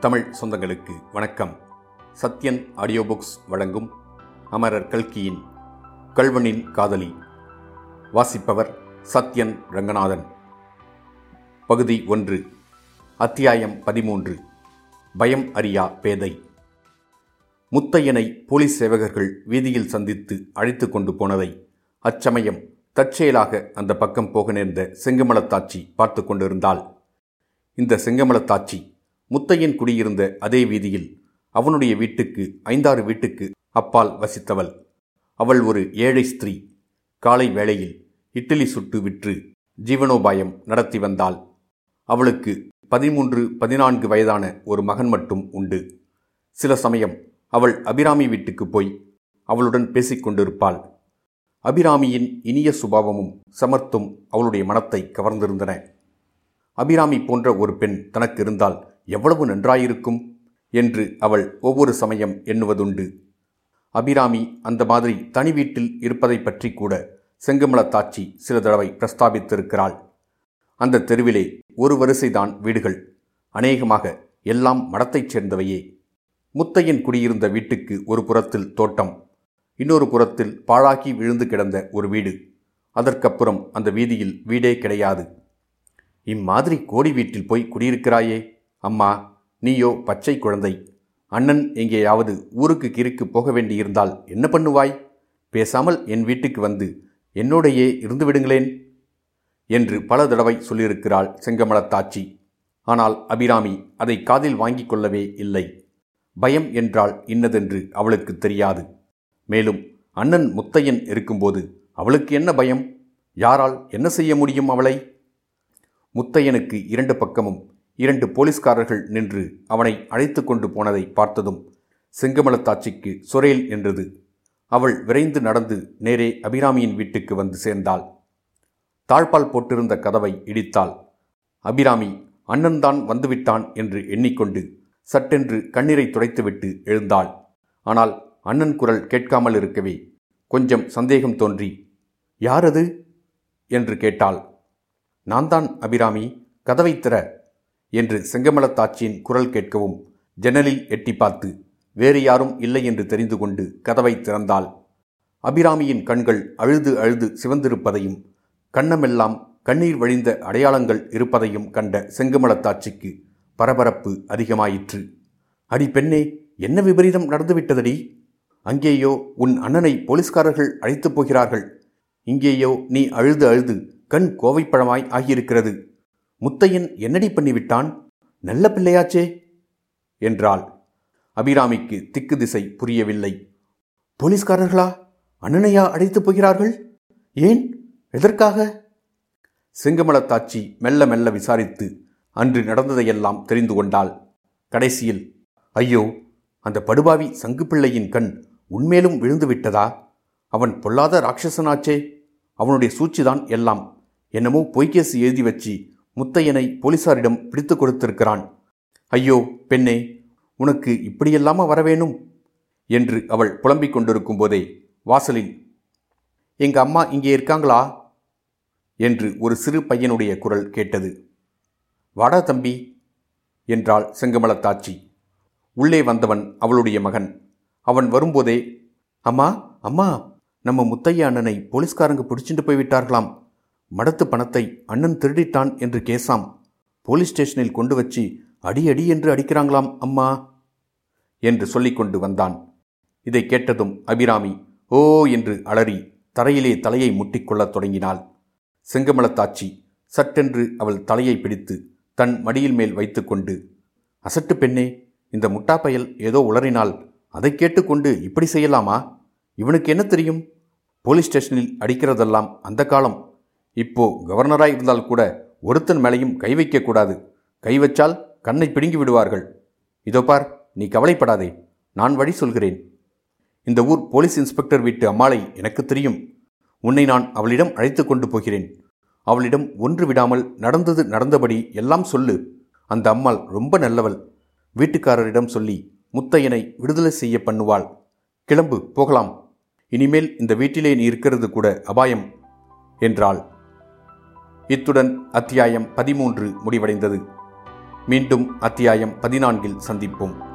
தமிழ் சொந்தங்களுக்கு வணக்கம். Sathyan audio books வழங்கும் அமரர் கல்கியின் கல்வனின் காதலி. வாசிப்பவர் சத்யன் ரங்கநாதன். பகுதி ஒன்று அத்தியாயம் பதிமூன்று பயம் அறியா பேதை. முத்தையனை போலீஸ் சேவகர்கள் வீதியில் சந்தித்து அழைத்து கொண்டு போனதை அச்சமயம் தற்செயலாக அந்த பக்கம் போக நேர்ந்த செங்கமலத்தாச்சி பார்த்து கொண்டிருந்தாள். இந்த செங்கமலத்தாச்சி முத்தையன் குடியிருந்த அதே வீதியில் அவனுடைய வீட்டுக்கு ஐந்தாறு வீட்டுக்கு அப்பால் வசித்தவள். அவள் ஒரு ஏழை ஸ்திரீ. காலை வேளையில் இட்லி சுட்டு விற்று ஜீவனோபாயம் நடத்தி வந்தாள். அவளுக்கு பதிமூன்று பதினான்கு வயதான ஒரு மகன் மட்டும் உண்டு. சில சமயம் அவள் அபிராமி வீட்டுக்கு போய் அவளுடன் பேசிக் கொண்டிருப்பாள். அபிராமியின் இனிய சுபாவமும் சமர்த்தும் அவளுடைய மனத்தை கவர்ந்திருந்தன. அபிராமி போன்ற ஒரு பெண் தனக்கு இருந்தால் எவ்வளவு நன்றாயிருக்கும்? என்று அவள் ஒவ்வொரு சமயம் எண்ணுவதுண்டு. அபிராமி அந்த மாதிரி தனி வீட்டில் இருப்பதை பற்றி கூட செங்கமலத்தாச்சி சில தடவை பிரஸ்தாபித்திருக்கிறாள். அந்த தெருவிலே ஒரு வரிசைதான் வீடுகள். அநேகமாக எல்லாம் மடத்தைச் சேர்ந்தவையே. முத்தையன் குடியிருந்த வீட்டுக்கு ஒரு புறத்தில் தோட்டம். இன்னொரு புறத்தில் பாழாக்கி விழுந்து கிடந்த ஒரு வீடு. அதற்கப்புறம் அந்த வீதியில் வீடே கிடையாது. இம்மாதிரி கோடி வீட்டில் போய் குடியிருக்கிறாயே? அம்மா நீயோ பச்சை குழந்தை. அண்ணன் எங்கேயாவது ஊருக்கு கிறுக்கு போக வேண்டியிருந்தால் என்ன பண்ணுவாய்? பேசாமல் என் வீட்டுக்கு வந்து என்னோடையே இருந்து விடுங்களேன் என்று பல தடவை சொல்லியிருக்கிறாள் செங்கமலத்தாச்சி. ஆனால் அபிராமி அதை காதில் வாங்கிக் கொள்ளவே இல்லை. பயம் என்றால் இன்னதென்று அவளுக்கு தெரியாது. மேலும் அண்ணன் முத்தையன் இருக்கும்போது அவளுக்கு என்ன பயம்? யாரால் என்ன செய்ய முடியும் அவளை? முத்தையனுக்கு இரண்டு பக்கமும் இரண்டு போலீஸ்காரர்கள் நின்று அவனை அழைத்து கொண்டு போனதை பார்த்ததும் செங்கமலத்தாச்சிக்கு சுரேல் என்றது. அவள் விரைந்து நடந்து நேரே அபிராமியின் வீட்டுக்கு வந்து சேர்ந்தாள். தாழ்பால் போட்டிருந்த கதவை இடித்தாள். அபிராமி அண்ணன்தான் வந்துவிட்டான் என்று எண்ணிக்கொண்டு சட்டென்று கண்ணீரை துடைத்துவிட்டு எழுந்தாள். ஆனால் அண்ணன் குரல் கேட்காமல் இருக்கவே கொஞ்சம் சந்தேகம் தோன்றி யார் அது? என்று கேட்டாள். நான் தான் அபிராமி. கதவை திற. என்று செங்கமலத்தாச்சியின் குரல் கேட்கவும் ஜன்னலில் எட்டி பார்த்து வேறு யாரும் இல்லை என்று தெரிந்து கொண்டு கதவை திறந்தாள். அபிராமியின் கண்கள் அழுது அழுது சிவந்திருப்பதையும் கண்ணமெல்லாம் கண்ணீர் வழிந்த அடையாளங்கள் இருப்பதையும் கண்ட செங்குமலத்தாட்சிக்கு பரபரப்பு அதிகமாயிற்று. அடி பெண்ணே என்ன விபரீதம் நடந்துவிட்டதடி? அங்கேயோ உன் அண்ணனை போலீஸ்காரர்கள் அழைத்துப் போகிறார்கள். இங்கேயோ நீ அழுது அழுது கண் கோவைப்பழமாய் ஆகியிருக்கிறது. முத்தையன் என்னடி பண்ணிவிட்டான்? நல்ல பிள்ளையாச்சே! என்றாள். அபிராமிக்கு திக்கு திசை புரியவில்லை. போலீஸ்காரர்களா? அண்ணனையா அழைத்துப் போகிறார்கள்? ஏன்? எதற்காக? செங்கமலத்தாச்சி மெல்ல மெல்ல விசாரித்து அன்று நடந்ததையெல்லாம் தெரிந்து கொண்டாள். கடைசியில் ஐயோ அந்த படுபாவி சங்குப்பிள்ளையின் கண் உன்மேலும் விழுந்து விட்டதா அவன் பொல்லாத ராட்சசனாச்சே! அவனுடைய சூழ்ச்சிதான் எல்லாம். என்னமோ பொய்கேசு எழுதி வச்சு முத்தையனை போலீசாரிடம் பிடித்து கொடுத்திருக்கிறான். ஐயோ பெண்ணே உனக்கு இப்படியெல்லாமா வரவேணும்? என்று அவள் புலம்பிக் கொண்டிருக்கும் போதே வாசலில் எங்க அம்மா இங்கே இருக்காங்களா? என்று ஒரு சிறு பையனுடைய குரல் கேட்டது. வாடா தம்பி என்றாள் செங்கமலத்தாச்சி. உள்ளே வந்தவன் அவளுடைய மகன். அவன் வரும்போதே அம்மா அம்மா நம்ம முத்தைய அண்ணனை போலீஸ்காரங்க பிடிச்சிட்டு போய்விட்டார்களாம். மடத்து பணத்தை அண்ணன் திருடிட்டான் என்று கேசாம். போலீஸ் ஸ்டேஷனில் கொண்டு வச்சு அடி அடி என்று அடிக்கிறாங்களாம் அம்மா என்று சொல்லிக்கொண்டு வந்தான். இதை கேட்டதும் அபிராமி ஓ என்று அலறி தரையிலே தலையை முட்டிக்கொள்ளத் தொடங்கினாள். செங்கமலத்தாச்சி சட்டென்று அவள் தலையை பிடித்து தன் மடியில் மேல் வைத்துக்கொண்டு அசட்டு பெண்ணே இந்த முட்டாப்பயல் ஏதோ உளறினால் அதை கேட்டுக்கொண்டு இப்படி செய்யலாமா? இவனுக்கு என்ன தெரியும்? போலீஸ் ஸ்டேஷனில் அடிக்கிறதெல்லாம் அந்த காலம் இப்போ கவர்னராக இருந்தால் கூட ஒருத்தன் மேலையும் கை வைக்கக்கூடாது கை வச்சால் கண்ணை பிடுங்கி விடுவார்கள். இதோ பார் நீ கவலைப்படாதே. நான் வழி சொல்கிறேன். இந்த ஊர் போலீஸ் இன்ஸ்பெக்டர் வீட்டு அம்மாளை எனக்கு தெரியும். உன்னை நான் அவளிடம் அழைத்து கொண்டு போகிறேன். அவளிடம் ஒன்று விடாமல் நடந்தது நடந்தபடி எல்லாம் சொல்லு. அந்த அம்மாள் ரொம்ப நல்லவள். வீட்டுக்காரரிடம் சொல்லி முத்தையனை விடுதலை செய்ய பண்ணுவாள். கிளம்பு போகலாம். இனிமேல் இந்த வீட்டிலே நீ இருக்கிறது கூட அபாயம் என்றாள். இத்துடன் அத்தியாயம் பதிமூன்று முடிவடைந்தது. மீண்டும் அத்தியாயம் பதினான்கில் சந்திப்போம்.